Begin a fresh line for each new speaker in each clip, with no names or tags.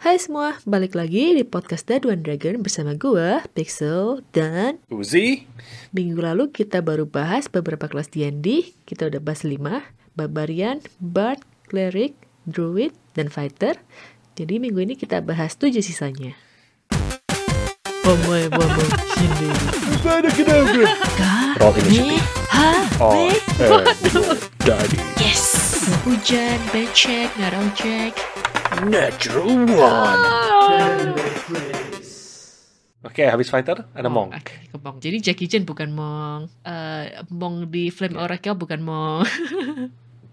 Hai semua, balik lagi di podcast Daduan Dragon bersama gue, Pixel, dan
Uzi,
minggu lalu kita baru bahas beberapa kelas D&D. Kita udah bahas 5, Barbarian, Bard, Cleric, Druid, dan Fighter. Jadi minggu ini kita bahas 7 sisanya. Bomoy, bomoy, sini.
roll initiative.
Ha,
Oh, eh, Daddy.
Yes. Hujan, becek, ngarau cek.
Natural one. Oke, habis fighter ada monk.
Ke Mong. Jadi Jackie Chan bukan Mong. Eh, Mong di Flame Oracle bukan Mong.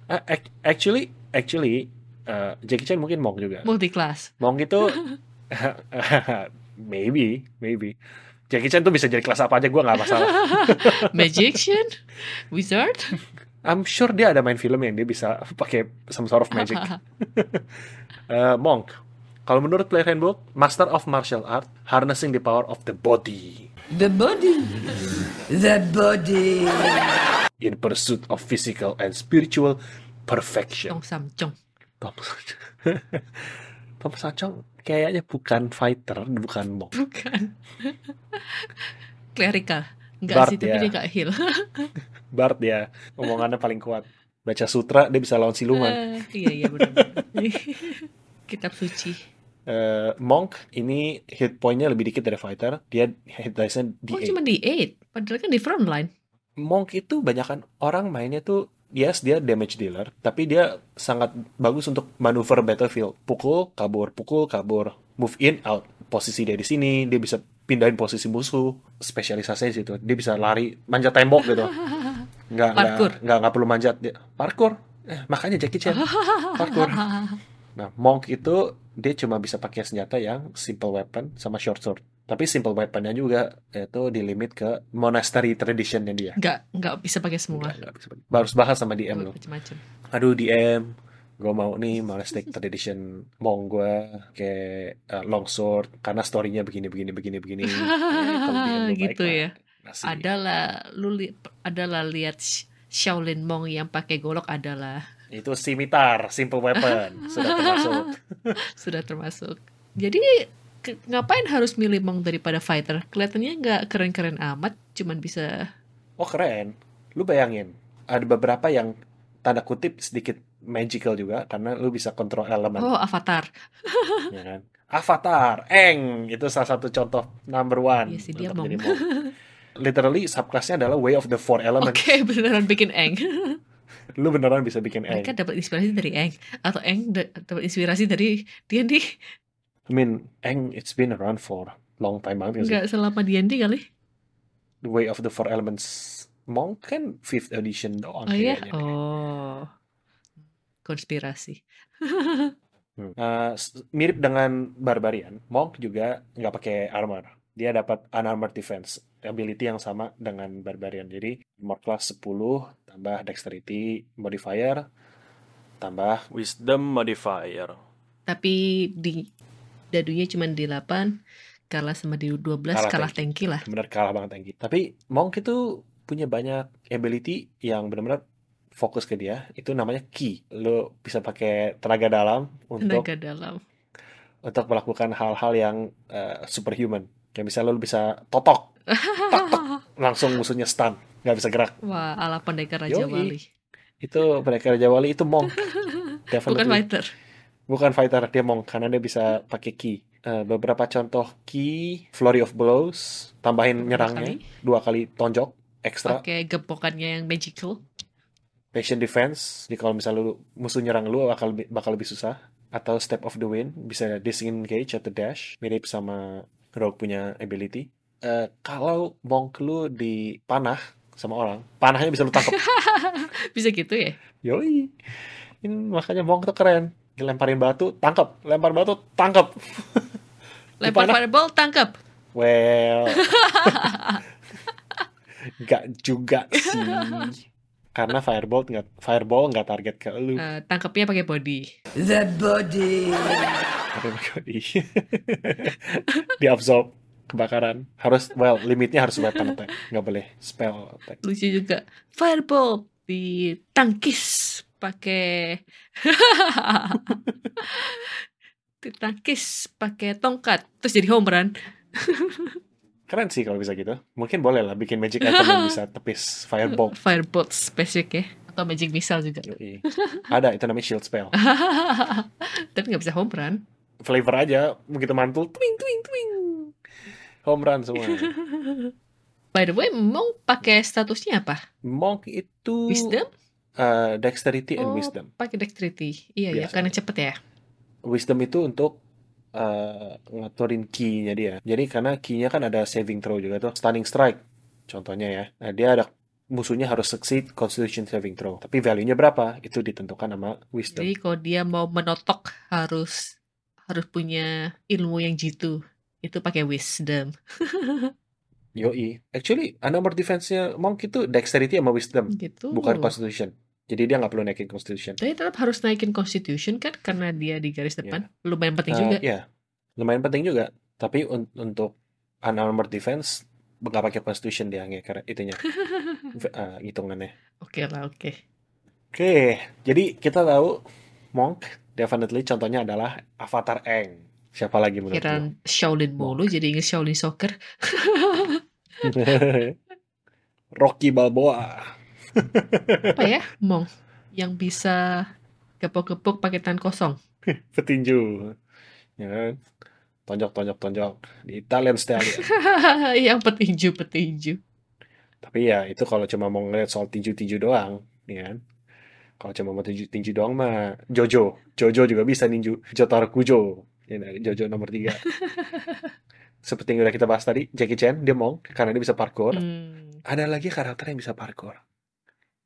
Ah, ac- actually, actually, uh, Jackie Chan mungkin monk juga.
Multi class.
Monk itu, maybe, maybe. Jackie Chan tuh bisa jadi kelas apa aja, gue nggak masalah.
Magician? Wizard?
I'm sure dia ada main film yang dia bisa pakai some sort of magic. Uh, monk. Kalau menurut player handbook, master of martial art, harnessing the power of the body
The body. The body.
in pursuit of physical and spiritual perfection.
Chong Sam Chong.
Tom, Tom Sachong kayaknya bukan fighter, bukan monk.
Bukan. Clerical. Enggak sih, tapi
ya.
dia gak heal.
Bard ya, omongannya paling kuat. Baca sutra dia bisa lawan siluman.
Eh, iya, iya benar. Kitab suci.
Eh, monk ini hit pointnya lebih dikit dari fighter. Dia hit dice-nya di
Oh, cuma di 8. Padahal kan di front line.
Monk itu banyakan orang mainnya tuh yes dia damage dealer, tapi dia sangat bagus untuk manuver battlefield. Pukul, kabur, pukul, kabur, move in, out. Posisi dia di sini, dia bisa pindahin posisi musuh. Spesialisasinya di situ. Dia bisa lari, manjat tembok gitu. Nggak,
Parkour.
nggak, nggak, nggak perlu manjat. Dia, parkour. Eh, makanya Jackie Chan. Parkour. Nah, Monk itu dia cuma bisa pakai senjata yang simple weapon sama short sword. Tapi simple weaponnya juga itu di limit ke monastery traditionnya dia.
Enggak, enggak bisa pakai semua.
Nggak, nggak bisa. Harus bahas sama DM lo.
Macam-macam.
Aduh DM, gue mau nih monastic tradition Monk gue kayak uh, longsword karena storynya begini begini begini begini. Eh, DM lu baik
Gitu
mah, ngasih.
Adalah lu li, adalah lihat Sh- Shaolin Mong yang pakai golok adalah
Itu scimitar, simple weapon sudah termasuk.
sudah termasuk. Jadi ke- ngapain harus milih Mong daripada fighter? Kelihatannya nggak keren-keren amat, cuman bisa
Oh keren. Lu bayangin, ada beberapa yang tanda kutip sedikit magical juga karena lu bisa kontrol elemen,
oh avatar.
ya kan? Avatar, Eng, itu salah satu contoh number one
Iya sih, dia Mong.
Literally subclassnya adalah Way of the Four
Oke,
Elements.
beneran bikin Eng.
Lu beneran bisa bikin Eng.
Mereka dapat inspirasi dari Eng atau Eng da- dapat inspirasi dari D&D.
I mean, Eng it's been around for long time banget?
Enggak selama D&D kali.
The Way of the Four Elements Monk kan 5th edition doang
Oh iya? Oh. Konspirasi.
Hmm. Uh, mirip dengan Barbarian, Monk juga nggak pakai armor. Dia dapat unarmored defense, ability yang sama dengan Barbarian. Jadi, armor class 10, tambah dexterity modifier, tambah wisdom modifier.
Tapi di dadunya cuma di 8, kalah sama di 12,
Kalah
kalah,
tanky.
tanky lah.
Bener kalah banget tinggi. Tapi, Monk itu punya banyak ability yang benar-benar fokus ke dia. Itu namanya key. Lo bisa pakai tenaga dalam untuk
Tenaga dalam.
untuk melakukan hal-hal yang uh, superhuman. Kayak misalnya lo bisa totok, tok, tok, langsung musuhnya stun, nggak bisa gerak.
Wah, ala pendekar Raja
Yoi.
Wali.
Itu mereka Raja Wali itu monk.
Bukan
Definitely.
fighter.
Bukan fighter, dia monk karena dia bisa pakai key. Uh, beberapa contoh key, flurry of blows, tambahin
Berapa
nyerangnya dua kali tonjok ekstra,
Pakai gepokannya yang magical.
patient defense. Jadi kalau misalnya lu, musuh nyerang lu bakal bakal lebih susah. Atau step of the wind, bisa disengage atau dash, mirip sama Rogue punya ability. Eh, kalau monk lu dipanah sama orang, panahnya bisa lu tangkap.
Bisa gitu ya?
Yoi. Ini makanya monk tuh keren. Dilemparin batu, tangkap. Lempar batu, tangkap.
Lempar fireball, tangkap.
Well. Gak juga sih. Karena fireball nggak fireball nggak target ke lu.
Eh, tangkapnya pakai body.
The body.
Tapi di diabsorb kebakaran. Harus well limitnya harus weapon attack, nggak boleh spell attack.
Lucu juga. Fireball ditangkis pakai Ditangkis pakai tongkat terus jadi home run.
Keren sih kalau bisa gitu. Mungkin boleh lah bikin magic item yang bisa tepis fireball.
Firebolt spesifik ya. Atau magic missile juga.
Ada, itu namanya shield spell.
Tapi nggak bisa home run.
Flavor aja, begitu mantul, twing, twing, twing. Home run semua.
By the way, Monk pakai statusnya apa?
Monk itu
Wisdom?
uh, dexterity and
Oh,
wisdom.
pakai dexterity. Iya ya,
Biasa.
karena cepet ya.
Wisdom itu untuk uh, ngaturin key-nya dia. Jadi karena key-nya kan ada saving throw juga tuh. Stunning strike contohnya ya. Nah, dia ada musuhnya harus succeed constitution saving throw. Tapi value-nya berapa? Itu ditentukan sama wisdom.
Jadi kalau dia mau menotok harus harus punya ilmu yang jitu. Itu pakai wisdom.
Yoi. Actually, a number defense-nya Monk itu dexterity sama wisdom,
gitu.
bukan constitution. Jadi dia nggak perlu naikin constitution.
Tapi tetap harus naikin constitution kan karena dia di garis depan. Lumayan penting
Uh,
juga.
Ya, lumayan penting juga. Tapi un- untuk unarmored defense nggak pakai constitution dia ngeker itunya uh, hitungannya.
Oke lah, oke.
Oke, jadi kita tahu Monk definitely contohnya adalah Avatar Aang. Siapa lagi menurut
Kira Shaolin mulu jadi inget Shaolin Soccer.
Rocky Balboa.
Apa ya? Mong yang bisa gepok-gepok pakai tangan kosong.
Petinju. Ya kan? Tonjok, tonjok, tonjok. Di Italian Stallion.
yang petinju petinju.
Tapi ya itu kalau cuma mau ngeliat soal tinju-tinju doang, ya kan? Kalau cuma mau tinju-tinju doang mah Jojo. Jojo juga bisa ninju. Jotaro Kujo. Ya, Jojo nomor tiga. Seperti yang udah kita bahas tadi, Jackie Chan, dia mau karena dia bisa parkour.
Hmm.
Ada lagi karakter yang bisa parkour.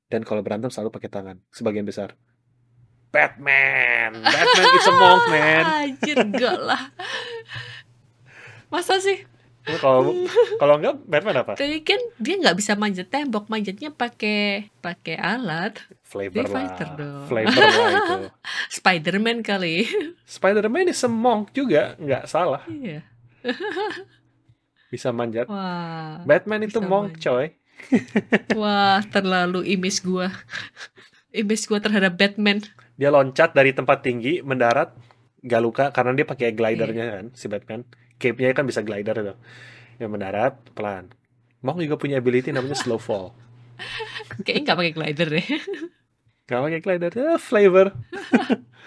Dan kalau berantem selalu pakai tangan, sebagian besar. Batman! Batman is a monk, man!
Anjir, enggak lah. Masa sih?
Kalau kalau enggak, Batman apa?
Tapi kan dia nggak bisa manjat tembok, manjatnya pakai pakai alat.
Flavor
Dia
lah.
fighter dong.
Flavor lah itu.
Spider-Man kali.
Spider-Man is a monk juga, nggak salah.
Iya.
Bisa manjat.
Wah.
Batman itu monk,
manjat.
coy.
Wah, terlalu image gua. Image gua terhadap Batman.
Dia loncat dari tempat tinggi, mendarat, nggak luka karena dia pakai glidernya kan, si Batman. Cape-nya kan bisa glider itu. Dia mendarat pelan. Monk juga punya ability namanya slow fall.
Kayaknya nggak pakai glider deh.
Gak pakai glider, ya flavor.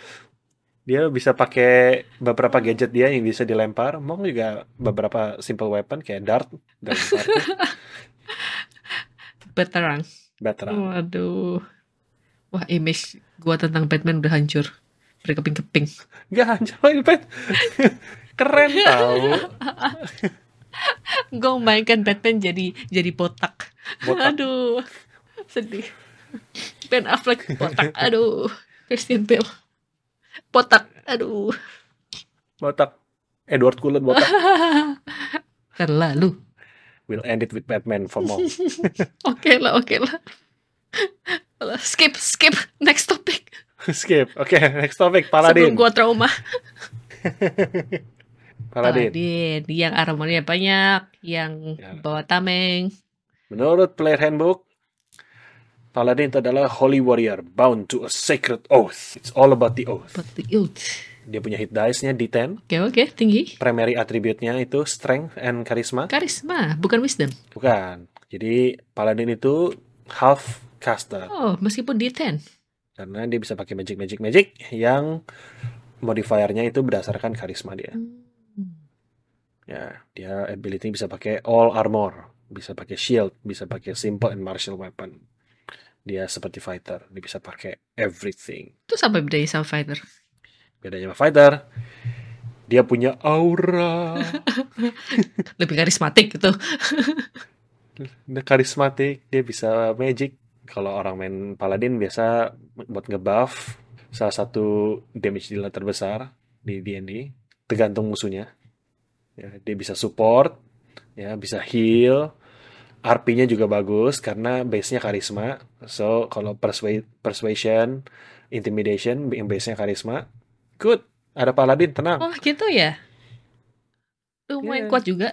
dia bisa pakai beberapa gadget dia yang bisa dilempar. Monk juga beberapa simple weapon kayak dart, dart
Beterang.
veteran.
Waduh. Wah, image gua tentang Batman udah hancur. Berkeping-keping.
Gak hancur, Bat. Keren tau.
Gue memainkan Batman jadi jadi botak.
Botak.
Aduh, sedih. Ben Affleck botak. Aduh, Christian Bale botak. Aduh,
Botak. Edward Cullen botak.
terlalu.
We'll end it with Batman for more.
Oke lah, oke lah. Alah, Skip, skip. Next topic.
Skip. Oke, next topic.
Sebelum
Paladin.
gua trauma.
Paladin.
Paladin. Yang armornya banyak. Yang
Ya.
bawa tameng.
Menurut player handbook, Paladin itu adalah holy warrior bound to a sacred oath. It's all about the oath.
But the youth.
Dia punya hit dice-nya D10.
Oke, oke. Tinggi.
Primary attribute-nya itu strength and charisma.
Karisma, bukan wisdom.
Bukan. Jadi Paladin itu half caster.
Oh, meskipun D10.
Karena dia bisa pakai magic, magic, magic yang modifiernya itu berdasarkan karisma dia.
Hmm.
Ya, dia ability bisa pakai all armor, bisa pakai shield, bisa pakai simple and martial weapon. Dia seperti fighter, dia bisa pakai everything.
Itu sampai bedanya sama fighter.
Bedanya sama fighter, dia punya aura,
Lebih karismatik gitu.
dia karismatik, dia bisa magic. Kalau orang main paladin biasa buat ngebuff salah satu damage dealer terbesar di D&D, tergantung musuhnya. Ya, dia bisa support, ya bisa heal. RP-nya juga bagus karena base-nya karisma. So, kalau persuade, persuasion, intimidation yang base-nya karisma, good. Ada paladin, tenang.
Oh gitu ya. Lumayan
Iya.
kuat juga.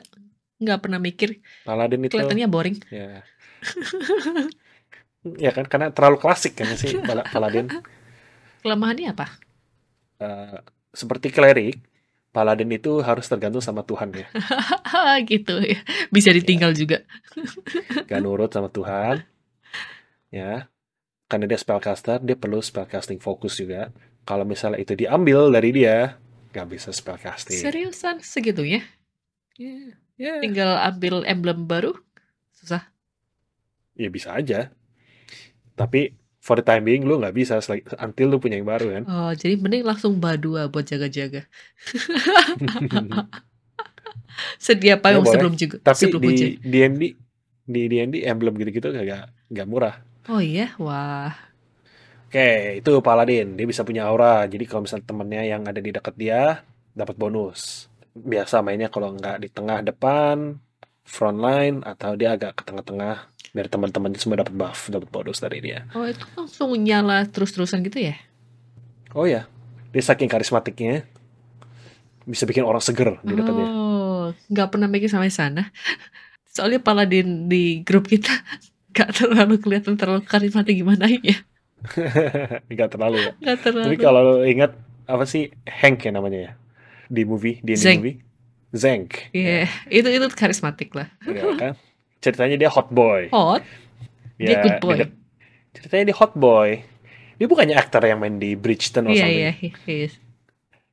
Nggak pernah mikir.
Paladin itu
Kelihatannya boring.
ya. ya kan karena terlalu klasik kan sih Pala- paladin.
Kelemahannya apa?
Eh, seperti klerik, paladin itu harus tergantung sama Tuhan ya.
gitu ya. Bisa ditinggal juga.
Gak nurut sama Tuhan. Ya. Karena dia spellcaster, dia perlu spellcasting fokus juga. Kalau misalnya itu diambil dari dia, gak bisa spellcasting.
Seriusan segitunya?
Yeah. Yeah.
Tinggal ambil emblem baru? Susah.
Ya bisa aja. Tapi for the time being lu nggak bisa selagi- until lu punya yang baru kan.
Oh, jadi mending langsung badua buat jaga-jaga. Sedia payung
boleh.
sebelum juga
Tapi
sebelum hujan.
di D&D di D&D emblem gitu-gitu gak, gak murah.
Oh iya, wah.
Oke, itu paladin. Dia bisa punya aura. Jadi kalau misalnya temennya yang ada di dekat dia dapat bonus. Biasa mainnya kalau nggak di tengah depan, front line atau dia agak ke tengah-tengah biar teman-temannya semua dapat buff, dapat bonus dari dia.
Oh itu langsung nyala terus-terusan gitu ya?
Oh ya, dia saking karismatiknya bisa bikin orang seger di dekatnya.
Oh, nggak pernah mikir sampai sana. Soalnya Paladin di grup kita nggak terlalu kelihatan terlalu karismatik gimana ya.
Nggak terlalu ya.
Nggak terlalu.
Tapi kalau ingat apa sih Hank ya namanya ya di movie di
Zeng.
movie Zank.
Iya, itu itu karismatik lah.
Ya kan? Ceritanya dia hot boy.
Hot, dia
Ya,
good boy.
dia- ceritanya dia hot boy. Dia bukannya aktor yang main di Bridgerton atau
Iya
something.
iya, he- he is.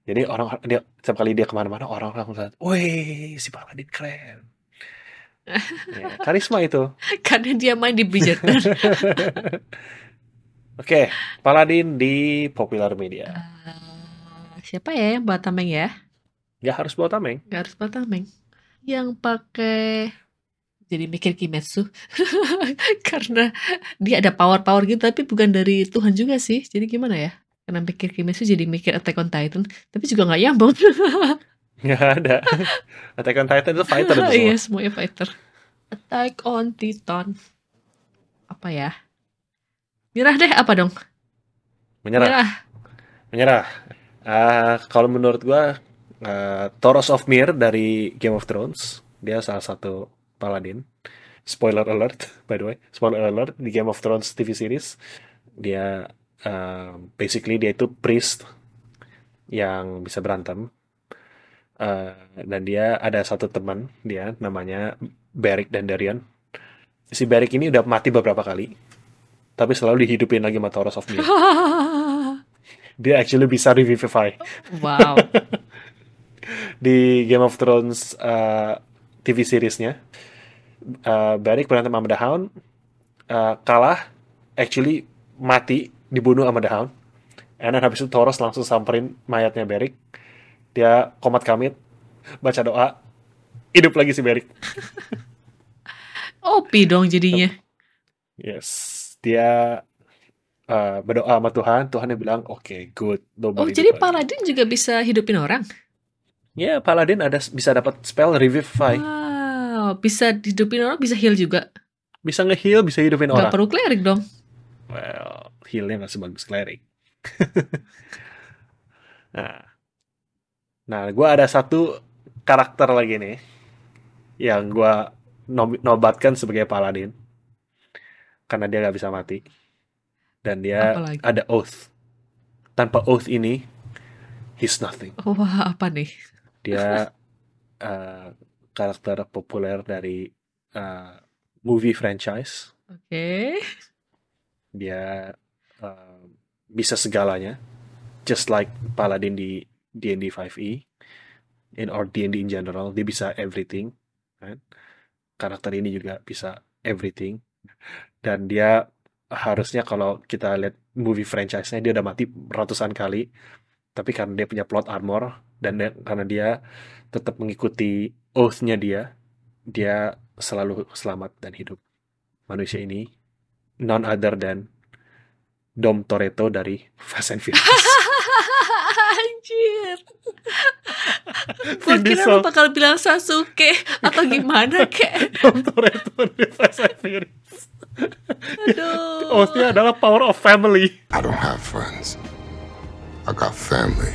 Jadi orang dia setiap kali dia ke mana-mana orang langsung lihat, wih si Paladin keren. Ya, karisma itu.
Karena dia main di Bridgerton.
Oke, Paladin di popular media.
Eh, siapa ya yang bawa tameng ya?
Gak harus bawa tameng.
Gak harus bawa tameng. Yang pakai jadi mikir Kimetsu karena dia ada power-power gitu tapi bukan dari Tuhan juga sih. Jadi gimana ya? Karena mikir Kimetsu jadi mikir Attack on Titan tapi juga nggak nyambung.
Gak ada. Attack on Titan itu fighter itu semua.
Iya, semuanya fighter. Attack on Titan. Apa ya? Nyerah deh apa dong?
Menyerah. Menyerah. Ah, kalau menurut gua ah, Thoros of Mir dari Game of Thrones, dia salah satu paladin. Spoiler alert, by the way. Spoiler alert di Game of Thrones TV series. Dia ah, basically dia itu priest yang bisa berantem. Ah, dan dia ada satu teman dia namanya Beric dan Darian. Si Beric ini udah mati beberapa kali, tapi selalu dihidupin lagi sama Thoros of Mir. Dia actually bisa revivify
wow.
di Game of Thrones uh, TV seriesnya. Uh, Beric berantem sama The Hound, uh, kalah, actually mati, dibunuh sama The Hound. And then habis itu Thoros langsung samperin mayatnya Beric. Dia komat kamit, baca doa, hidup lagi si Beric.
OP dong jadinya.
Yes, dia uh, berdoa sama Tuhan, Tuhan yang bilang, oke, good. lo
Oh, jadi
hidup lagi."
Paladin juga bisa hidupin orang?
Ya, Paladin ada bisa dapat spell revivify.
Wow, bisa hidupin orang, bisa heal juga.
Bisa nge-heal, bisa hidupin
Gak
orang.
perlu cleric dong.
Well, healnya nggak sebagus cleric. nah, nah gue ada satu karakter lagi nih yang gue nobatkan sebagai paladin karena dia nggak bisa mati dan dia
Apalagi?
ada oath. Tanpa oath ini, he's nothing.
Wah, apa nih?
Dia eh, karakter populer dari eh, movie franchise.
Oke.
dia uh, bisa segalanya just like paladin di D&D 5e in or D&D in general dia bisa everything kan karakter ini juga bisa everything dan dia harusnya kalau kita lihat movie franchise-nya dia udah mati ratusan kali tapi karena dia punya plot armor dan dia- karena dia tetap mengikuti oath-nya dia dia selalu selamat dan hidup manusia ini none other than Dom Toretto dari Fast and Furious.
Anjir. Gue kira lu bakal bilang Sasuke atau gimana kek.
Dom Toretto dari Fast and Furious.
Aduh.
Oath-nya adalah power of family.
I don't have friends. I got family.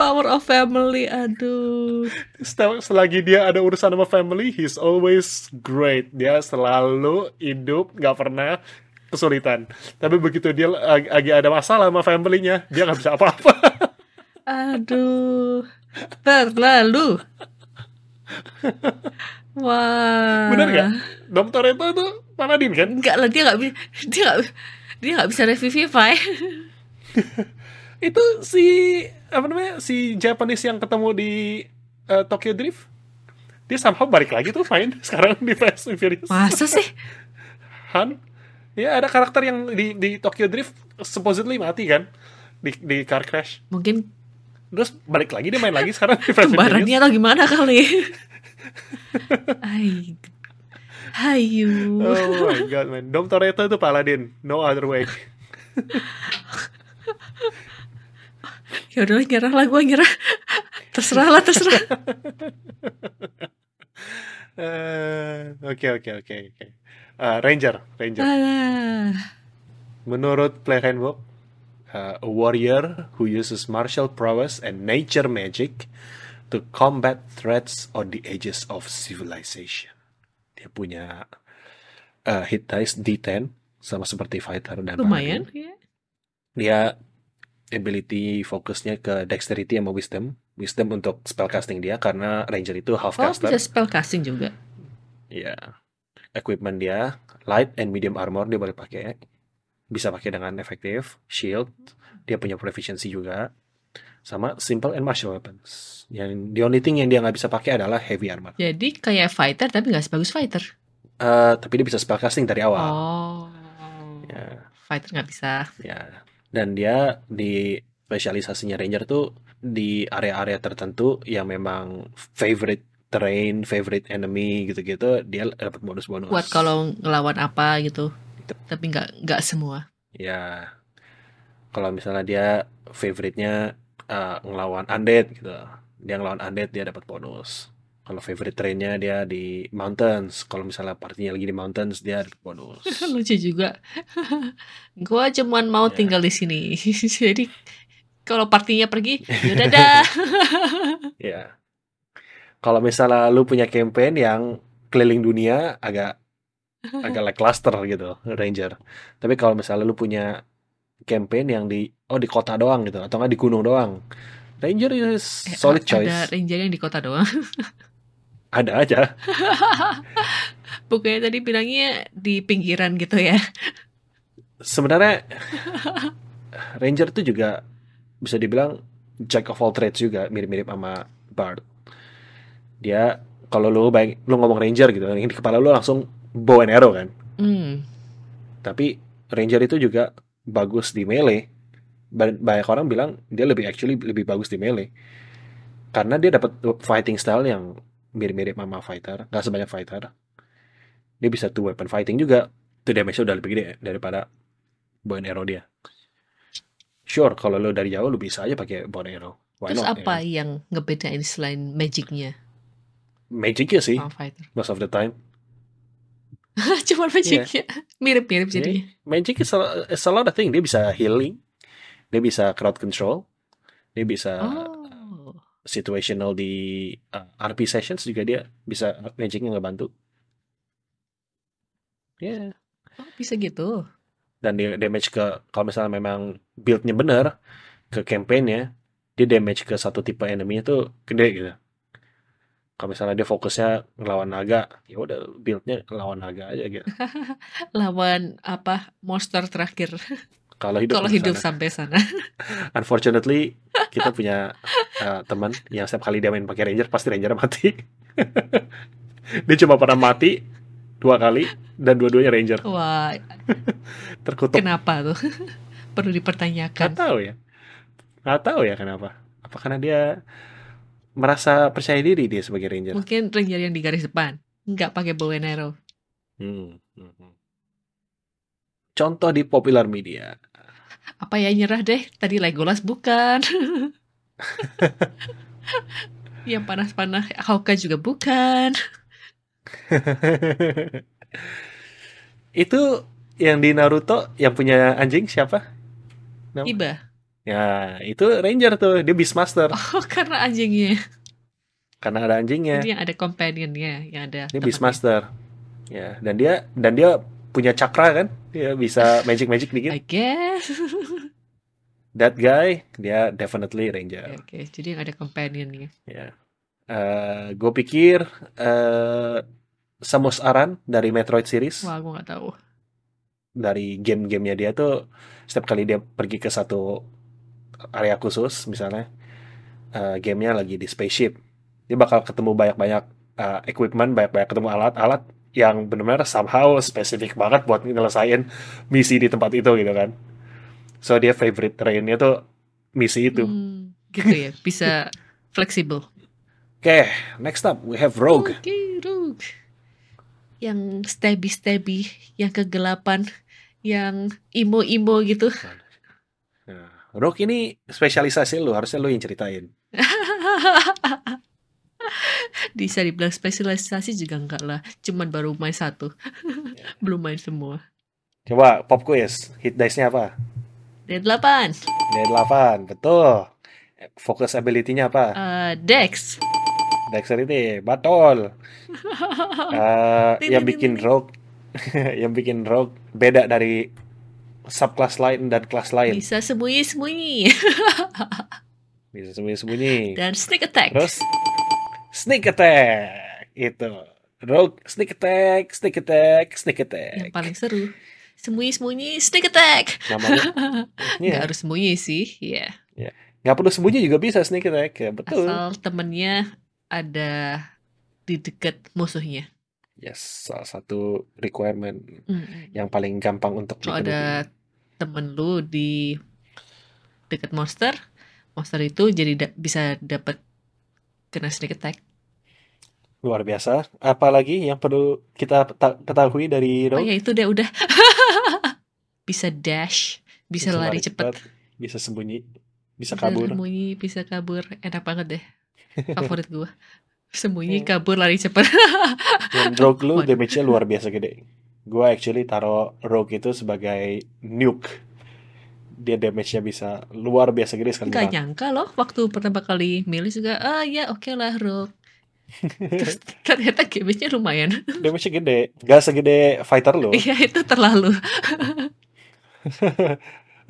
Power of family, aduh.
Setel- Selagi dia ada urusan sama family, he's always great. Dia selalu hidup, nggak pernah kesulitan. Tapi begitu dia lagi, ada masalah sama family-nya, dia nggak bisa apa-apa.
Aduh, terlalu. Wah.
Bener nggak? Dom Toretto itu Paladin kan?
Enggak lah, dia nggak dia nggak, dia nggak bisa revivify.
Itu si apa namanya si Japanese yang ketemu di eh, Tokyo Drift, dia somehow balik lagi tuh main sekarang di Fast and Furious.
Masa sih?
Han, ya ada karakter yang di di Tokyo Drift supposedly mati kan di di car crash.
Mungkin
Terus balik lagi dia main lagi sekarang di Fast and Furious.
atau gimana kali? Hai, hayu.
Oh my god man, Dom Toretto itu Paladin, no other way.
Ya udah nyerah lah gue nyerah. Terserah lah, terserah.
Eh, Oke oke oke oke. Eh, Ranger, Ranger.
Ah,
Menurut Play Handbook, uh, a warrior who uses martial prowess and nature magic to combat threats on the edges of civilization. Dia punya uh, hit dice D10 sama seperti fighter dan
lumayan. ya.
Dia ability fokusnya ke dexterity sama wisdom. Wisdom untuk spellcasting dia karena ranger itu half
Oh,
caster.
bisa spell casting juga.
Iya. Equipment dia light and medium armor dia boleh pakai. Bisa pakai dengan efektif. Shield dia punya proficiency juga. Sama simple and martial weapons. Yang the only thing yang dia nggak bisa pakai adalah heavy armor.
Jadi kayak fighter tapi nggak sebagus fighter.
Eh, tapi dia bisa spellcasting dari awal.
Oh.
Ya,
Fighter nggak bisa.
ya. Dan dia di spesialisasinya ranger tuh di area-area tertentu yang memang favorite terrain, favorite enemy gitu-gitu, dia dapat bonus-bonus.
Buat kalau ngelawan apa gitu. Tapi nggak nggak semua.
Ya, kalau misalnya dia favorite-nya uh, ngelawan undead gitu, dia ngelawan undead dia dapat bonus. Kalau favorite trainnya dia di mountains, kalau misalnya partinya lagi di mountains dia bonus.
Lucu juga. Gua cuman mau
Ya.
tinggal di sini. Jadi kalau partinya pergi, ya dadah.
Ya, kalau misalnya lu punya campaign yang keliling dunia agak agak lackluster gitu, ranger. Tapi kalau misalnya lu punya campaign yang di oh di kota doang gitu, atau nggak di gunung doang, ranger is
Eh,
solid
a-
choice.
Ada ranger yang di kota doang.
Ada aja.
Bukannya tadi bilangnya di pinggiran gitu ya.
sebenarnya Ranger itu juga bisa dibilang jack of all trades juga mirip-mirip sama Bard. Dia kalau lu baik lu ngomong Ranger gitu, di kepala lu langsung bow and arrow kan.
Hmm.
Tapi Ranger itu juga bagus di melee. Ba- Banyak orang bilang dia lebih actually lebih bagus di melee. Karena dia dapat fighting style yang mirip-mirip sama fighter, nggak sebanyak fighter. Dia bisa two weapon fighting juga. Itu damage udah lebih gede daripada bow and arrow dia. Sure, kalau lo dari jauh lo bisa aja pakai bow and arrow. Why
Terus
not, ya
apa
kan?
yang ngebedain selain magicnya
Magicnya sih, most of the time.
Cuma magicnya. Mirip-mirip jadi.
Magic is a, is a lot of thing. Dia bisa healing, dia bisa crowd control, dia bisa
Oh.
Situational di uh, RP sessions juga dia bisa magicnya ngebantu. Ya,
Oh, bisa gitu.
dan dia damage ke kalau misalnya memang buildnya bener ke campaignnya, dia damage ke satu tipe enemy itu gede gitu. Kalau misalnya dia fokusnya ngelawan naga, ya udah buildnya ngelawan naga aja gitu.
Lawan apa monster terakhir.
Kalau hidup
Kalau hidup
sana.
sampai sana.
Unfortunately, kita punya uh, teman yang setiap kali dia main pakai ranger pasti ranger mati. dia cuma pernah mati dua kali dan dua-duanya ranger.
Wah,
Terkutuk.
kenapa tuh? Perlu dipertanyakan.
tahu ya. Gak tahu ya kenapa. Apa karena dia merasa percaya diri dia sebagai ranger?
Mungkin ranger yang di garis depan. Nggak pakai bow and arrow.
Hmm, hmm, hmm. Contoh di popular media.
Apa ya nyerah deh? Tadi Legolas bukan. yang panas-panas Hawkeye juga bukan.
Itu yang di Naruto yang punya anjing siapa? Nama?
Iba.
Ya, itu ranger tuh, dia Beastmaster.
Oh, karena anjingnya.
Karena ada anjingnya.
Jadi yang ada companionnya, yang ada
Dia. Beastmaster. Ya, dan dia dan dia punya cakra kan, dia bisa magic-magic dikit.
I guess.
That guy, dia definitely ranger.
Oke, jadi yang ada companionnya.
Ya. Eh, gue pikir eh Samus Aran dari Metroid series,
Wah, gue nggak tahu.
dari game-gamenya dia tuh setiap kali dia pergi ke satu area khusus, misalnya eh, gamenya lagi di spaceship, dia bakal ketemu banyak-banyak eh, equipment, banyak-banyak ketemu alat-alat yang benar-benar somehow spesifik banget buat nyelesain misi di tempat itu gitu kan. So dia favorite terrainnya tuh misi itu.
Hmm, gitu ya, bisa fleksibel.
Oke, next up we have Rogue.
Oke, Rogue. Yang stabby-stabby, yang kegelapan, yang imo-imo gitu.
Nah, Rogue ini spesialisasi lu, harusnya lu yang ceritain.
Bisa dibilang spesialisasi juga enggak lah. Cuman baru main satu. Belum main semua.
Coba pop quiz, hit dice-nya apa?
D8.
D8, betul. Focus ability-nya apa?
Uh, Dex.
Dexterity, betul.
Ting,
yang bikin. Rogue, yang bikin Rogue beda dari subclass lain dan kelas lain.
Bisa sembunyi-sembunyi.
Bisa sembunyi-sembunyi.
Dan sneak attack.
Terus sneak attack itu. Rogue sneak attack, sneak attack, sneak attack.
Yang paling seru. Sembunyi-sembunyi, sneak attack.
Namanya.
Nggak
Iya.
harus sembunyi sih. Iya.
Nggak perlu sembunyi juga bisa sneak attack ya betul.
Asal temennya ada di dekat musuhnya.
Yes, salah satu requirement
Mm.
yang paling gampang untuk
Kalau ada temen lu di dekat monster, monster itu jadi da- bisa dapat kena sneak attack.
luar biasa. Apalagi yang perlu kita ketahui dari
Oh
Rogue?
ya itu deh udah. bisa dash, bisa, lari cepat,
bisa sembunyi, bisa
bisa
kabur.
sembunyi, bisa kabur. Enak banget deh. Favorit gua. Sembunyi,
Hmm.
kabur, lari cepat.
Dan Rogue lu damage-nya luar biasa gede. Gua actually taruh Rogue itu sebagai nuke. Dia damage-nya bisa luar biasa gede sekali.
Gak nyangka loh waktu pertama kali milih juga, ah ya oke lah Rogue. Terus ternyata damage-nya lumayan.
Damage-nya gede. Gak segede fighter lu.
Iya itu terlalu.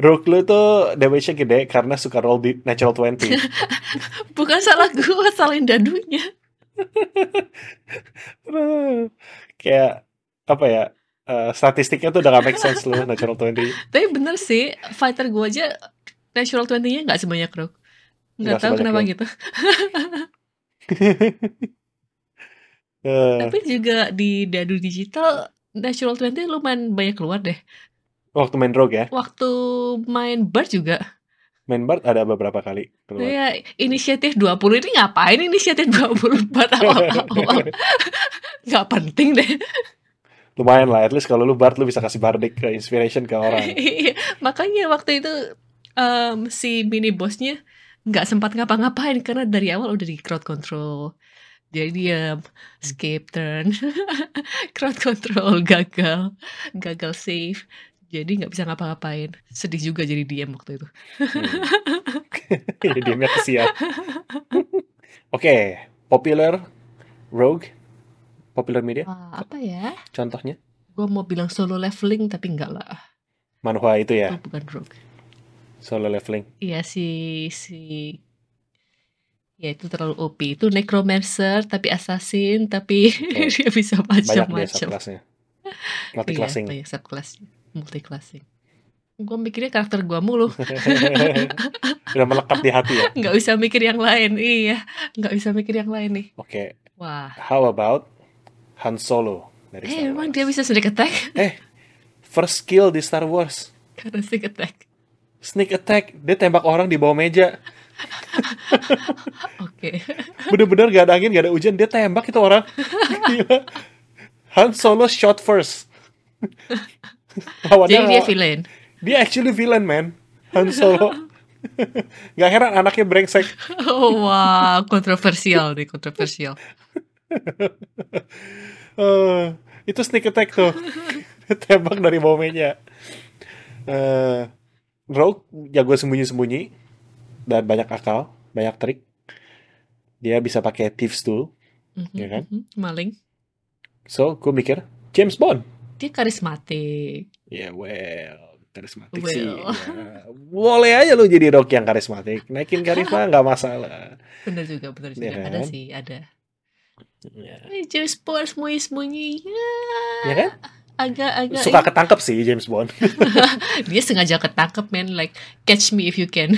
Rogue lu tuh damage-nya gede karena suka roll di natural 20.
Bukan salah gua, salahin dadunya.
Kayak apa ya? Eh, statistiknya tuh udah gak make sense lu natural 20.
Tapi bener sih, fighter gua aja natural 20-nya nggak sebanyak Rogue. Nggak
Nggak
tahu kenapa
Rogue.
gitu.
Eh,
Tapi juga di dadu digital natural 20 lumayan banyak keluar deh.
waktu main Rogue ya,
Waktu main Bard juga.
main Bard ada beberapa kali keluar.
Ya, inisiatif 20 ini ngapain inisiatif 20 buat awal-awal? Nggak penting deh.
Lumayan lah, at least kalau lu Bard lu bisa kasih bardic ke inspiration ke orang.
Iya, Makanya waktu itu em, si mini bosnya nggak sempat ngapa-ngapain karena dari awal udah di crowd control. Jadi diam, skip turn, crowd control gagal, gagal save. Jadi nggak bisa ngapa-ngapain. Sedih juga jadi diam waktu itu.
Hmm. Dia kesian. Oke, popular Rogue, popular media,
Wah, apa ya?
contohnya
Gue mau bilang solo leveling tapi enggak lah.
Manhwa itu ya,
Itu bukan rogue.
solo leveling.
Iya si si ya itu terlalu OP. Itu necromancer tapi assassin tapi
Oke.
dia bisa
Banyak dia
macam-macam.
subclassnya. Multi
Iya,
classing.
banyak subclass, multi classing. Gue mikirnya karakter gua mulu,
Udah melekat di hati ya.
nggak bisa mikir yang lain. Iya, nggak bisa mikir yang lain nih.
Oke,
Wah,
how about Han Solo dari
eh
Star
emang
Wars?
dia bisa sneak attack
First skill di Star Wars,
karena sneak attack.
sneak attack. Dia tembak orang di bawah meja.
Oke,
Bener-bener gak ada angin, gak ada hujan, dia tembak itu orang. Gila. Han Solo shot first. Lawannya
jadi dia
lawan-
villain.
dia actually villain man. Han Solo. gak heran anaknya brengsek.
Oh, wow, kontroversial nih, kontroversial.
Eh, itu sneak attack tuh. Tembak dari bawah meja. Eh, Rogue jago sembunyi-sembunyi dan banyak akal, banyak trik. Dia bisa pakai thieves tool.
Mhm,
Iya kan?
mhm, Maling.
So, gue mikir James Bond.
Dia karismatik.
Ya well, karismatik
Well.
sih. ya. Boleh aja lu jadi Rocky yang karismatik. Naikin karisma nggak masalah.
Bener juga, bener juga.
Iya
Ada
kan?
sih, ada.
Ya,
Eh, James Bond sembunyi-sembunyi. Ya,
Ya kan?
Agak-agak.
Suka ketangkep sih James Bond.
Dia sengaja ketangkep, man. Like, catch me if you can.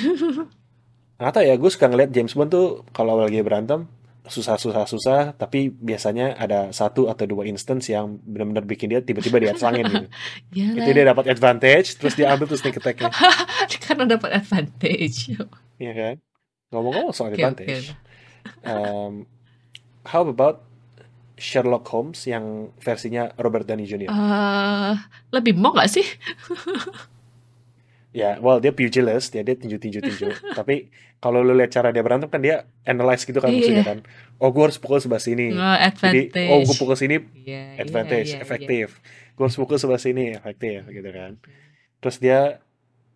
Nggak ya, gue suka ngeliat James Bond tuh kalau lagi berantem susah-susah-susah, tapi biasanya ada satu atau dua instance yang benar-benar bikin dia tiba-tiba di atas angin gitu. Itu dia dapat advantage, terus dia ambil tuh sneak attack-nya.
Karena dapat advantage.
Iya kan? Ngomong-ngomong soal
Oke,
advantage.
oke.
um, how about Sherlock Holmes yang versinya Robert Downey Jr.
Eh, lebih mau gak sih?
Ya, well dia pugilist, dia dia tinju-tinju-tinju. Tapi kalau lu lihat cara dia berantem kan dia analyze gitu kan
Iya.
musuhnya kan. Oh, gue harus pukul sebelah sini. Jadi,
advantage.
oh gue pukul sini
Iya, iya,
advantage,
iya, iya.
efektif. Gue harus pukul sebelah sini, efektif gitu kan. Terus dia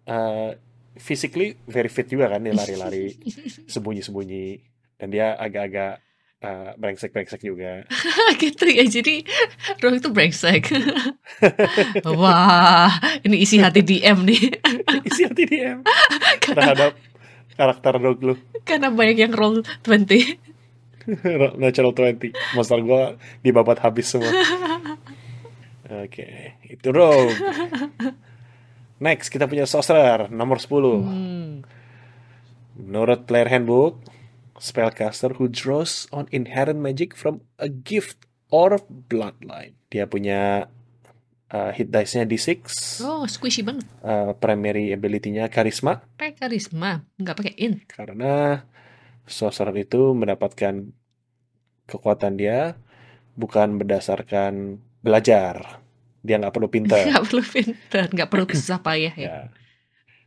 uh, physically very fit juga kan, dia lari-lari sembunyi-sembunyi dan dia agak-agak uh, brengsek-brengsek juga.
gitu ya jadi Roh itu brengsek. Wah ini isi hati DM nih.
Isi hati DM terhadap karakter dog lu.
karena banyak yang roll 20
Natural 20 Monster gua dibabat habis semua. Oke Itu Rogue. Next kita punya Sorcerer Nomor 10
hmm.
Menurut player handbook Spellcaster who draws on inherent magic from a gift or bloodline. Dia punya uh, hit dice-nya D6
oh squishy banget.
Uh, Primary ability-nya Charisma.
Pakai karisma nggak pakai int.
Karena sorcerer itu mendapatkan kekuatan dia bukan berdasarkan belajar. Dia nggak perlu pinter
nggak perlu pintar nggak perlu susah payah ya.
Ya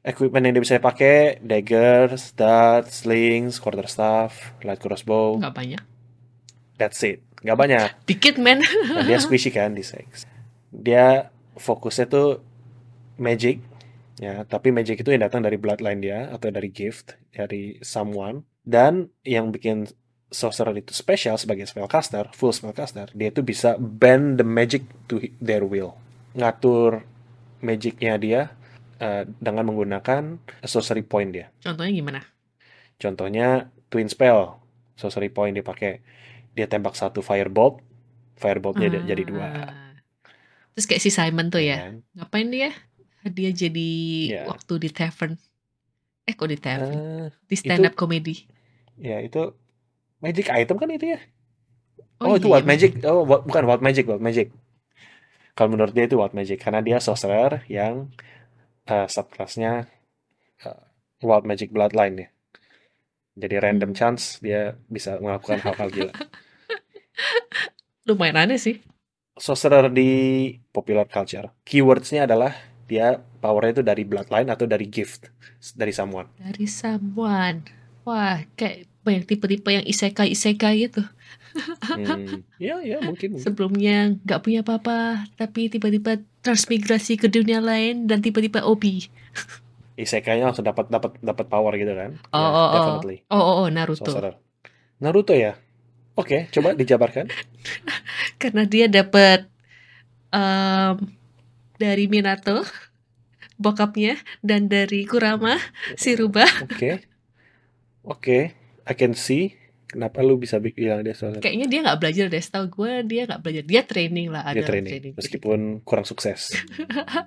equipment yang dia bisa pakai daggers, darts, slings, quarterstaff, light crossbow.
Nggak banyak.
That's it. Nggak banyak.
Dikit men
dan dia squishy kan di sex. Dia fokusnya tuh magic ya. Tapi magic itu yang datang dari bloodline dia atau dari gift dari someone. Dan yang bikin sorcerer itu spesial sebagai spellcaster full spellcaster dia itu bisa bend the magic to their will. Ngatur magicnya dia eh, dengan menggunakan sorcery point dia.
Contohnya gimana?
Contohnya twin spell. Sorcery point dia pakai dia tembak satu firebolt fireboltnya dia jadi dua.
Ah. terus kayak si Simon tuh ya
kan?
ngapain dia? Dia jadi
Ya.
waktu di tavern. Eh kok di tavern?
Eh,
di stand up comedy.
Ya itu magic item kan itu ya?
Oh,
oh, itu
iya,
wild magic. Oh wa- bukan wild magic wild magic. Kalau menurut dia itu wild magic karena dia sorcerer yang uh, subclassnya uh, wild magic bloodline ya. Jadi random
Hmm.
chance dia bisa melakukan hal-hal gila.
Lumayan aneh sih.
Sorcerer di popular culture. Keywordsnya adalah dia powernya itu dari bloodline atau dari gift dari someone.
Dari someone wah kayak banyak tipe-tipe yang isekai isekai gitu.
Hmm, ya ya mungkin,
sebelumnya nggak punya apa-apa tapi tiba-tiba transmigrasi ke dunia lain dan tiba-tiba OP
isekainya langsung dapat dapat dapat power gitu kan?
Oh
Ya,
oh oh.
definitely.
Oh oh, oh, Naruto.
Sorcerer. Naruto ya? Oke coba dijabarkan.
Karena dia dapat em, dari Minato bokapnya dan dari Kurama si Ruba
Oke. Oke, I can see kenapa lu bisa bi- bilang dia sorcerer.
kayaknya dia nggak belajar deh setahu gue dia nggak belajar dia training lah
Dia
ada
training, meskipun kurang sukses.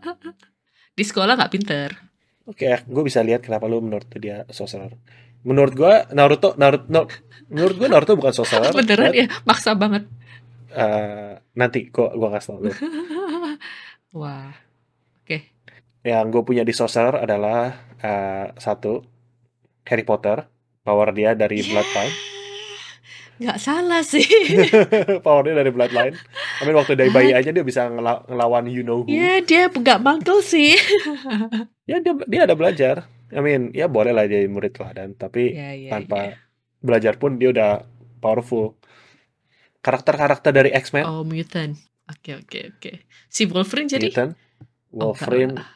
di sekolah nggak pinter
Oke, gue bisa lihat kenapa lu menurut dia sorcerer. Menurut gue Naruto Naruto no- menurut gue Naruto bukan sorcerer.
beneran
but,
ya maksa banget
eh, nanti gua gua kasih tau lu.
wah
Yang gue punya di sorcerer adalah eh, satu Harry Potter. Power dia dari bloodline.
nggak salah sih.
Power dia dari bloodline. I mean waktu dari bayi aja dia bisa ngela- ngelawan you know who.
ya dia nggak mangkel sih.
Ya dia dia ada belajar. I mean ya boleh lah jadi murid lah dan tapi
ya, ya,
tanpa
ya.
belajar pun dia udah powerful. Karakter-karakter dari X-Men?
Oh mutant. Oke oke oke. Si Wolverine jadi?
Mutant.
Oh,
Wolverine.
enggak.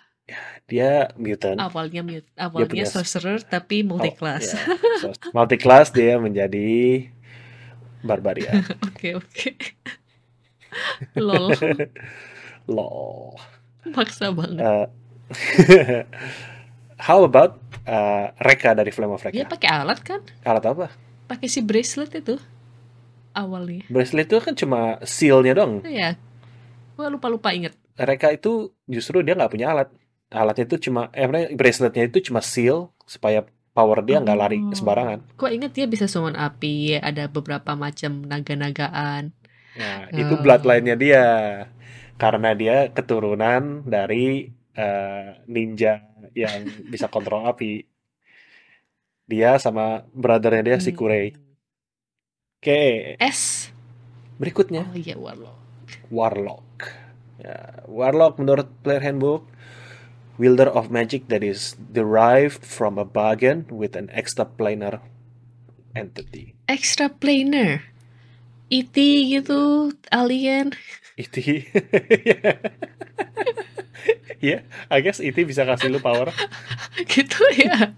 Dia mutant
awalnya mut awalnya
punya-
sorcerer tapi multi class
Oh. So, multi class dia menjadi barbarian
oke oke lol
Lol.
Maksa banget.
Uh, how about uh, Reka dari Flame of
Dia
Reka?
pakai alat kan?
Alat apa?
Pakai si bracelet itu awalnya.
Bracelet itu kan cuma seal-nya doang.
Ya, gua lupa-lupa inget.
Reka itu justru dia nggak punya alat. Alatnya itu cuma, eh braceletnya itu cuma seal supaya power dia nggak lari
Oh.
sembarangan.
Gua inget dia bisa summon api, ada beberapa macam naga-nagaan.
Nah, itu
Oh.
bloodline-nya dia. Karena dia keturunan dari eh, ninja yang bisa kontrol api. Dia sama brothernya dia si Kurei.
Hmm.
Oke,
S.
berikutnya
Oh iya, Warlock.
Warlock. Ya, Warlock menurut player handbook wielder of magic that is derived from a bargain with an extraplanar entity.
Extra planar. E.T. gitu, alien.
Itu Ya, I guess itu bisa kasih lu power.
gitu ya.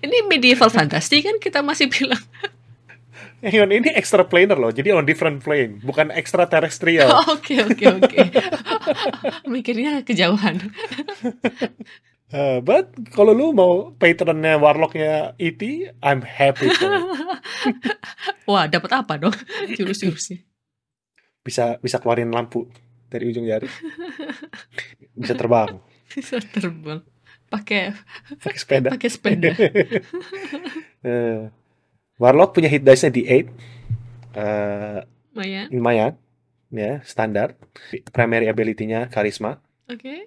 Ini medieval fantasy kan kita masih bilang.
Hang on, ini extraplanar loh, jadi on different plane, bukan extraterrestrial.
Oh, Oke oke oke. Mikirnya kejauhan.
Uh, but kalau lu mau patronnya warlocknya E.T., I'm happy it.
Wah, dapat apa dong? Jurus-jurusnya.
Bisa bisa keluarin lampu dari ujung jari. Bisa terbang,
Bisa terbang. Pakai
pakai sepeda.
pakai sepeda.
Eh, Warlock punya hit dice-nya di 8. Eh,
Maya.
lumayan, ya, standar. Primary ability-nya karisma.
Oke.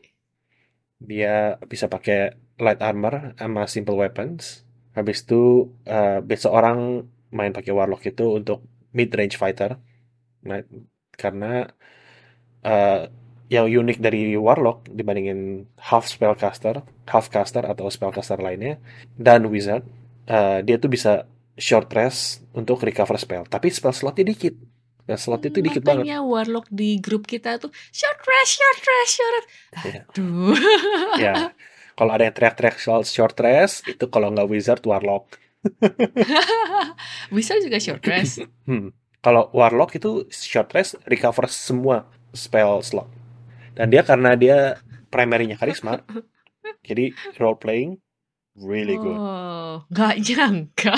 Dia bisa pakai light armor sama simple weapons. Habis itu eh biasa orang main pakai warlock itu untuk mid range fighter. Nah, karena eh yang unik dari warlock dibandingin half spellcaster, half caster atau spellcaster lainnya dan wizard, eh, dia tuh bisa short rest untuk recover spell. Tapi spell slotnya dikit. Spell slot itu dikit banget.
Makanya warlock di grup kita tuh short rest, short rest, short rest.
Iya.
Aduh.
ya kalau ada yang teriak-teriak soal short rest itu kalau nggak wizard warlock
Bisa juga short rest.
hmm. kalau warlock itu short rest recover semua spell slot dan dia karena dia primernya karisma jadi role playing really good
Oh, nggak nyangka.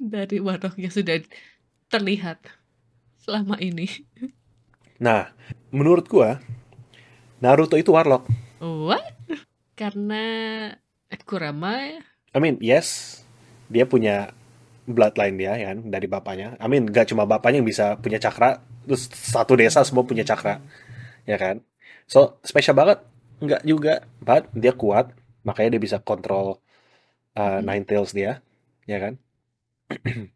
Dari warlock yang sudah terlihat selama ini.
nah menurut gua Naruto itu warlock
What? Karena Kurama
I mean yes dia punya bloodline dia ya kan dari bapaknya I mean gak cuma bapaknya yang bisa punya cakra terus satu desa semua punya cakra ya kan so spesial banget nggak juga. But dia kuat makanya dia bisa kontrol uh,
Mhm.
nine tails dia ya kan?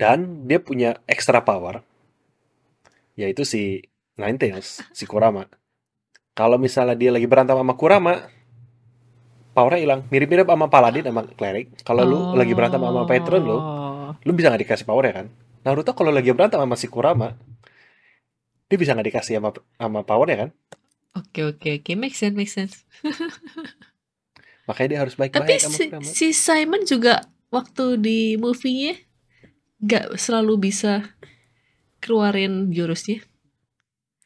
Dan dia punya extra power yaitu si nine tails si Kurama. Kalau misalnya dia lagi berantem sama Kurama powernya hilang. Mirip-mirip sama paladin sama cleric. Kalau lu lagi berantem sama patron lu
Oh.
lu bisa nggak dikasih power ya kan? Naruto kalau lagi berantem sama si Kurama dia bisa nggak dikasih sama sama power ya kan
Oke oke oke, make sense make sense.
makanya dia harus
Tapi
baik-baik sama
si, si Simon juga waktu di movie-nya nggak selalu bisa keluarin jurusnya.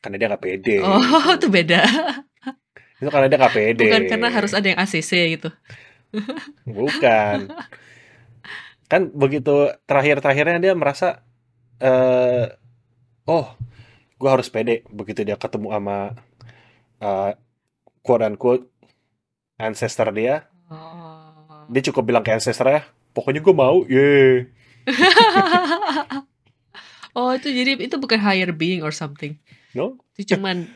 karena dia nggak pede
Oh, itu beda.
itu karena dia nggak pede
Bukan karena harus ada yang ACC gitu.
bukan kan begitu terakhir-terakhirnya dia merasa eh oh gua harus pede begitu dia ketemu sama eh quote unquote ancestor dia
Oh.
dia cukup bilang ke ancestor ya pokoknya gue mau ye
oh, itu jadi itu bukan higher being or something.
no
Itu cuman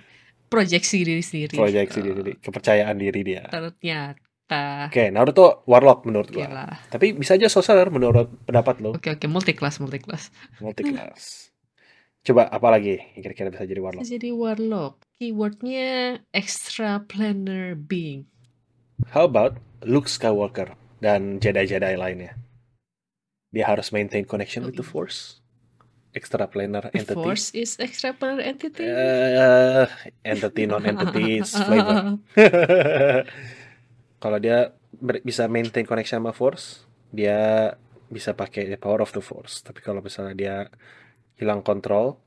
proyeksi diri sendiri.
proyeksi
Oh,
diri kepercayaan diri dia
Ternyata.
oke Naruto warlock menurut
lah.
tapi bisa aja sorcerer menurut pendapat lo
Oke oke, multi class multi class.
multi class coba apa lagi yang kira-kira bisa jadi warlock
Jadi warlock. Keywordnya extra planar being.
How about Luke Skywalker dan Jedi-Jedi lainnya? Dia harus maintain connection with the Force. Extraplanar
The
entity.
force is extra planar entity.
Eh, entity non-entity is flavor. Kalau dia bisa maintain connection sama Force, dia bisa pakai the power of the Force. Tapi kalau misalnya dia hilang kontrol,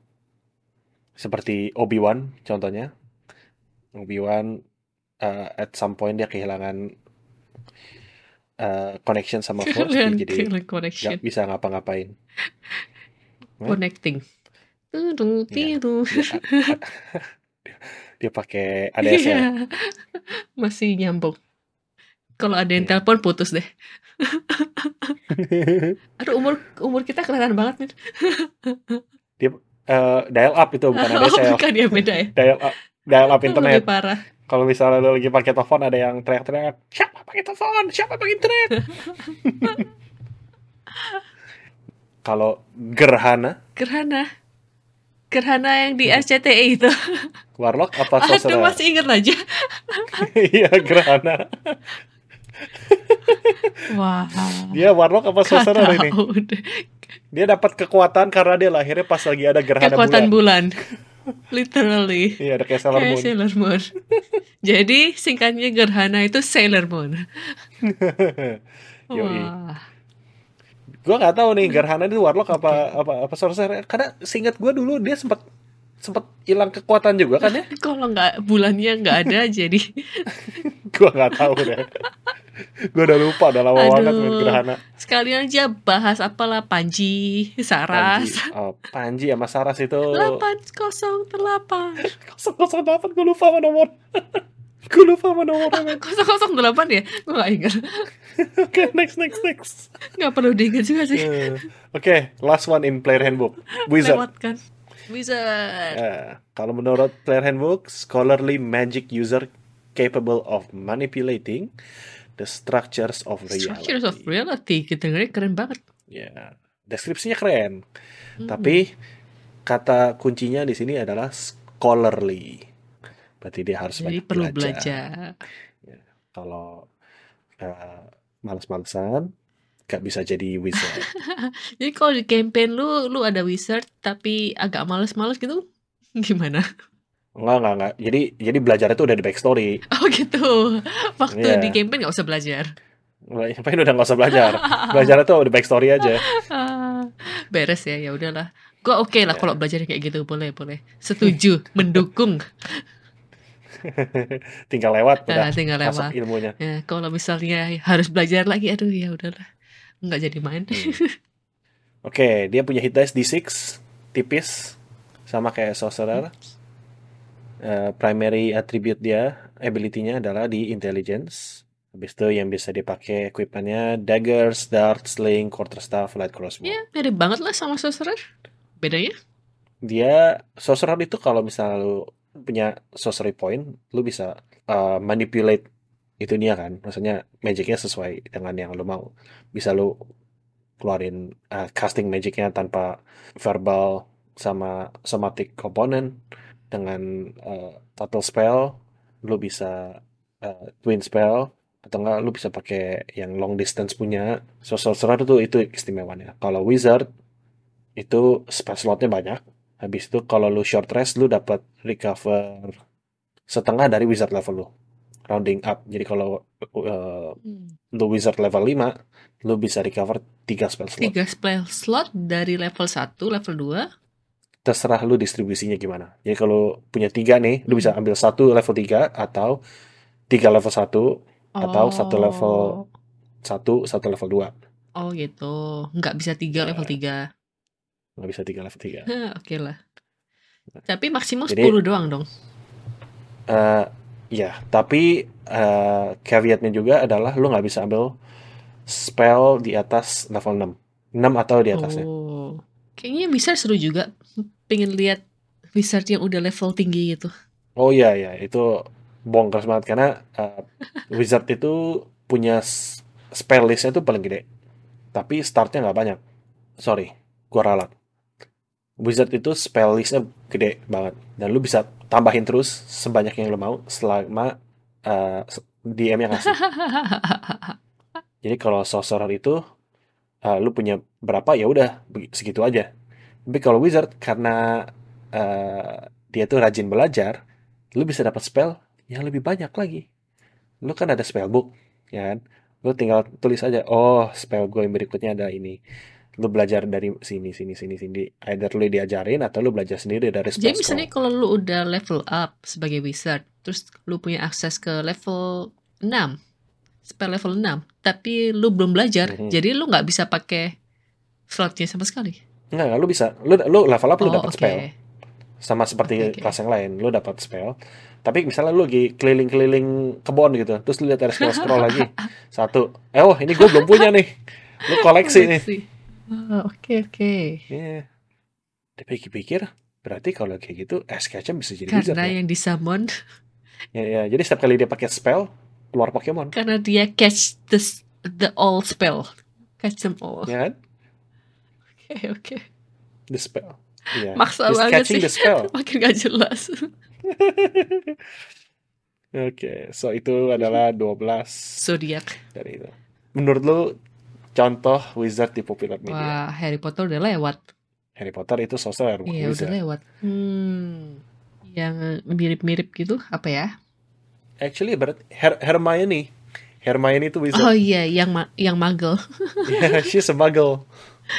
seperti Obi-Wan contohnya. Obi-Wan uh, at some point dia kehilangan uh, connection sama Force dia jadi nggak bisa ngapa-ngapain.
Connecting. Tudu,
Iya.
tidu.
Dia, dia pakai ADSL.
Iya. Masih nyambung. Kalau ada yang
Iya.
telepon putus deh. Aduh umur umur kita kelihatan banget nih.
Eh, dial up itu bukan ADSL.
Bukan ya beda ya.
dial up, dial up
Lebih
internet.
parah.
Kalau misalnya lo lagi pakai telepon ada yang teriak-teriak, siapa pakai telepon, siapa pakai internet. Kalau gerhana,
Gerhana. Gerhana yang di RCTI itu.
warlock apa
Aduh
sorcerer?
masih inget aja.
Iya gerhana.
Wah.
Dia warlock apa sorcerer ini? Dia dapat kekuatan karena dia lahirnya pas lagi ada gerhana
Kekuatan
bulan.
bulan. Literally.
Iya, ada kayak Sailor Moon.
Sailor Moon. Jadi singkatnya Gerhana itu Sailor Moon.
Yoi.
Wah.
Gua nggak tahu nih gerhana itu warlock apa apa apa sorcerer. Karena seingat gua dulu dia sempat sempat hilang kekuatan juga kan ya?
Kalau nggak bulannya nggak ada jadi
Gua nggak tahu deh. Gua udah lupa udah lama banget main
Aduh.
gerhana.
sekalian aja bahas apalah Panji, Saras.
Panji, oh, Panji sama Saras itu
808
008 gue lupa sama nomor. gue lupa sama nomornya. men.
008 ya? Gue gak ingat
Oke, next next next.
Gak perlu diingat juga sih
Eh, Oke, last one in player handbook. Wizard.
Lewat kan Wizard
Eh, kalau menurut player handbook, scholarly magic user capable of manipulating the structures of reality.
Structures of Reality Kita dengerin keren banget
Ya, deskripsinya keren.
Mm-mm.
Tapi kata kuncinya di sini adalah scholarly. Berarti dia harus
Jadi
banyak
perlu belajar
Kalau eh, males-malesan, gak bisa jadi wizard.
Jadi kalau di campaign lu Lu ada Wizard Tapi agak males-males gitu Gimana?
Enggak, enggak, enggak. Jadi jadi belajar itu udah di backstory.
Oh gitu Waktu
Iya.
di campaign gak usah belajar
Ngapain udah nggak usah belajar. Belajar itu udah backstory aja.
Ah, Beres ya ya udahlah Gue oke lah
Ya.
kalau belajar kayak gitu boleh boleh setuju mendukung
Tinggal lewat udah
Ah, tinggal
masuk
lewat
ilmunya.
Ya, kalau misalnya harus belajar lagi, aduh ya udahlah, nggak jadi main.
Hmm. Oke, dia punya hit dice D6 tipis sama kayak sorcerer. Eh, primary attribute dia, ability-nya adalah di intelligence. Habis itu yang bisa dipakai equipmentnya daggers, darts, sling, quarterstaff, light crossbow.
Ya, mirip banget lah sama sorcerer. Bedanya?
Dia sorcerer itu kalau misalnya lu punya sorcery point, lu bisa uh, manipulate itu dia kan. Maksudnya magicnya sesuai dengan yang lu mau. Bisa lu keluarin uh, casting magicnya tanpa verbal sama somatic component dengan uh, total spell lu bisa uh, twin spell atau enggak lu bisa pakai yang long distance punya. So sorcerer itu itu istimewanya kalau wizard itu spell slotnya banyak. Habis itu kalau lu short rest lu dapat recover setengah dari wizard level lu. Rounding up. Jadi kalau uh, lu wizard level 5 lu bisa recover 3 spell slot.
Tiga spell slot dari level 1, level 2.
Terserah lu distribusinya gimana. Jadi kalau punya tiga nih, lu bisa ambil satu level 3 atau tiga level 1 atau satu level satu satu level 2.
Oh gitu, nggak bisa tiga level 3
Nggak bisa tiga level 3.
Oke lah. Tapi maksimal
Jadi-
10 doang dong.
Eh ya, tapi eh caveatnya juga adalah lu nggak bisa ambil spell di atas level 6. 6 atau di atasnya.
Oh, kayaknya bisa seru juga. Pengen lihat wizard yang udah level tinggi gitu.
Oh iya ya, itu bonkers banget karena eh, wizard itu punya spell listnya tuh paling gede. Tapi startnya nggak banyak. Sorry, gua ralat. Wizard itu spell listnya gede banget dan lu bisa tambahin terus sebanyak yang lu mau selama eh, s- DM yang ngasih. Jadi kalau sorcerer itu eh, lu punya berapa ya udah segitu aja. Tapi kalau wizard karena eh, dia tuh rajin belajar, lu bisa dapat spell yang lebih banyak lagi. Lu kan ada spell book, ya kan? Lu tinggal tulis aja, oh spell gue yang berikutnya ada ini. lu belajar dari sini sini sini sini either lu diajarin atau lu belajar sendiri dari spell
Jadi misalnya kalau lu udah level up sebagai wizard, terus lu punya akses ke level 6, spell level 6, tapi lu belum belajar,
Mhm.
jadi lu nggak bisa pakai slotnya sama sekali.
Enggak, lu bisa. Lu lu level up lu
Oh,
dapat
oke.
spell. Sama seperti
Oke, oke.
kelas yang lain, lu dapat spell. Tapi misalnya lu lagi keliling-keliling kebon gitu, terus lu lihat ada scroll scroll lagi. Satu. Eh, wah, ini gue belum punya nih. Lu koleksi nih.
Oh, Oke oke.
Iya. Dipikir-pikir, berarti kalau kayak gitu es kacang bisa jadi wizard
Karena
ya?
yang disummon,
Ya, ya. Jadi setiap kali dia pakai spell, keluar Pokemon.
karena dia catch the the all spell, catch them all. Oke
Ya kan?
oke.
The spell. Iya.
Maksa
He's
banget
catching
sih.
the spell.
Makin gak jelas.
Oke, so itu adalah 12
Zodiac.
dari itu. Menurut lu contoh wizard di popular media?
Wah, Harry Potter udah lewat.
Harry Potter itu sosok
Iya, udah
wizard.
lewat. Hmm. Yang mirip-mirip gitu apa ya?
Actually, berarti Her- Hermione. Hermione itu
Oh
wizard.
iya, yang ma- yang magel.
Yeah, she's a muggle.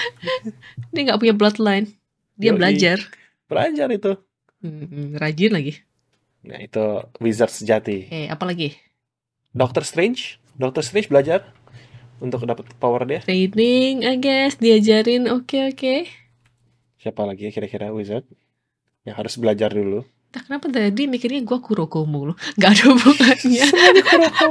Dia nggak punya bloodline. Dia
Yoi.
belajar.
Belajar itu.
Hmm, rajin lagi.
Nah, itu wizard sejati.
Eh, apa lagi?
Doctor Strange. Doctor Strange belajar untuk dapat power dia.
Training, I guess. Diajarin, oke oke.
Siapa lagi kira-kira wizard yang harus belajar dulu?
Tak kenapa tadi mikirnya gua Kuroko mulu. Gak ada hubungannya.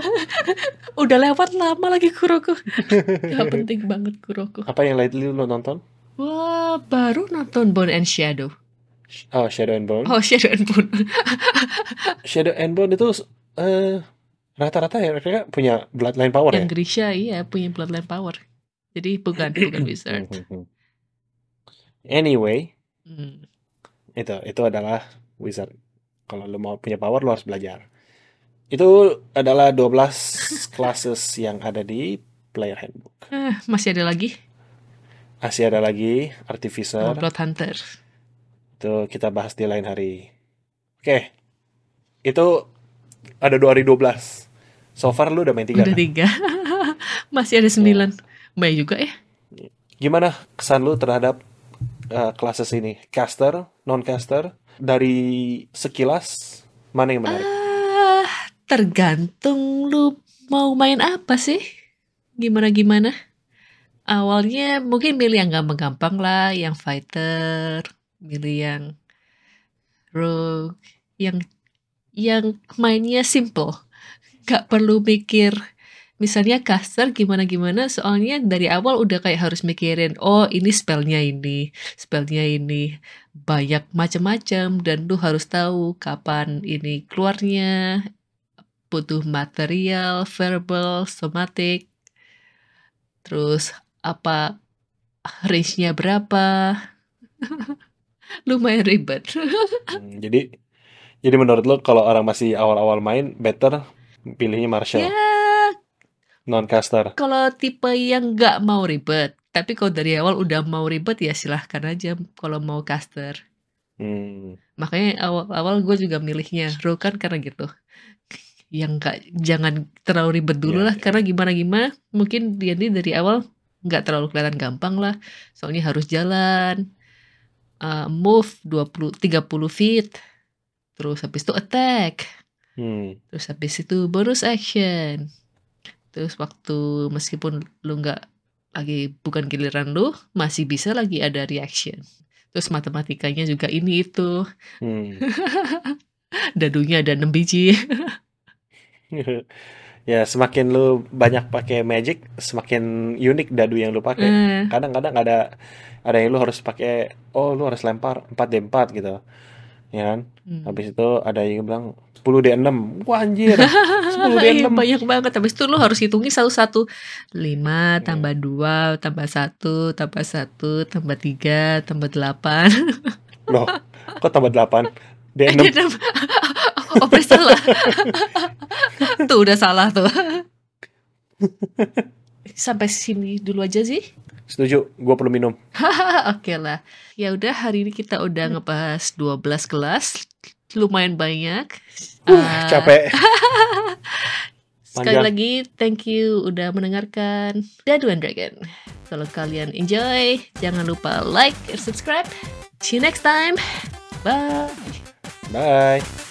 Udah lewat lama lagi Kuroko. Gak penting banget Kuroko.
Apa yang lately lu nonton?
Wah, baru nonton Bone and Shadow.
Oh, Shadow and Bone.
Oh, Shadow and Bone.
Shadow and Bone itu eh rata-rata ya mereka punya bloodline power ya.
Yang Grisha, iya, punya bloodline power. Jadi bukan, bukan wizard.
Mhm. Anyway,
Hmm.
itu itu adalah wizard. Kalau lu mau punya power lu harus belajar. Itu adalah 12 classes yang ada di player handbook.
Eh, masih ada lagi?
Masih ada lagi
Oh,
artificer.
Blood Hunter.
Itu kita bahas di lain hari. Oke. Itu ada dua hari 12. So far lu udah main tiga.
Udah
kan?
tiga. masih ada sembilan. Baik juga ya.
Gimana kesan lu terhadap uh, classes ini? Caster, non-caster? Dari sekilas, mana yang menarik?
Ah, tergantung lu mau main apa sih? Gimana-gimana? Awalnya mungkin milih yang gampang-gampang lah, yang fighter, milih yang rogue, yang yang mainnya simple. Gak perlu mikir misalnya caster gimana-gimana soalnya dari awal udah kayak harus mikirin oh ini spellnya ini spellnya ini banyak macam-macam dan lu harus tahu kapan ini keluarnya. Butuh material verbal somatic terus apa range-nya berapa? Lumayan ribet.
Hmm, jadi jadi menurut lo kalau orang masih awal-awal main better pilihnya Marshall?
Ya.
Non-caster.
kalau tipe yang nggak mau ribet tapi kalau dari awal udah mau ribet ya silahkan aja kalau mau caster
Hmm.
makanya awal-awal gue juga milihnya rogue kan karena gitu yang nggak jangan terlalu ribet dulu
Iya,
lah
iya.
karena gimana gimana mungkin dia ini dari awal nggak terlalu kelihatan gampang lah soalnya harus jalan uh, move 20 30 feet terus habis itu attack
Hmm.
terus habis itu bonus action terus waktu meskipun lu nggak lagi bukan giliran lu masih bisa lagi ada reaction terus matematikanya juga ini itu
Hmm.
dadunya ada 6 biji
ya semakin lu banyak pakai magic, semakin unik dadu yang lu pakai.
Eh,
Kadang-kadang ada ada yang lu harus pakai oh lu harus lempar 4D4 gitu. Ya kan?
hmm.
Habis itu ada yang bilang 10D6. Wah anjir.
Iya,
10D6.
banyak banget habis itu lu harus hitungin satu-satu 5
Iya.
tambah 2 tambah 1 tambah 1 tambah 3 tambah 8
Loh, kok tambah 8? D6
oh berarti salah tuh udah salah tuh sampai sini dulu aja sih
Setuju, gua perlu minum.
Oke lah. Ya udah hari ini kita udah ngebahas 12 kelas. Lumayan banyak. Ah,
Capek.
Sekali
Panjang.
lagi thank you udah mendengarkan Dadu and Dragon. Kalau kalian enjoy, jangan lupa like and subscribe. See you next time. Bye.
Bye.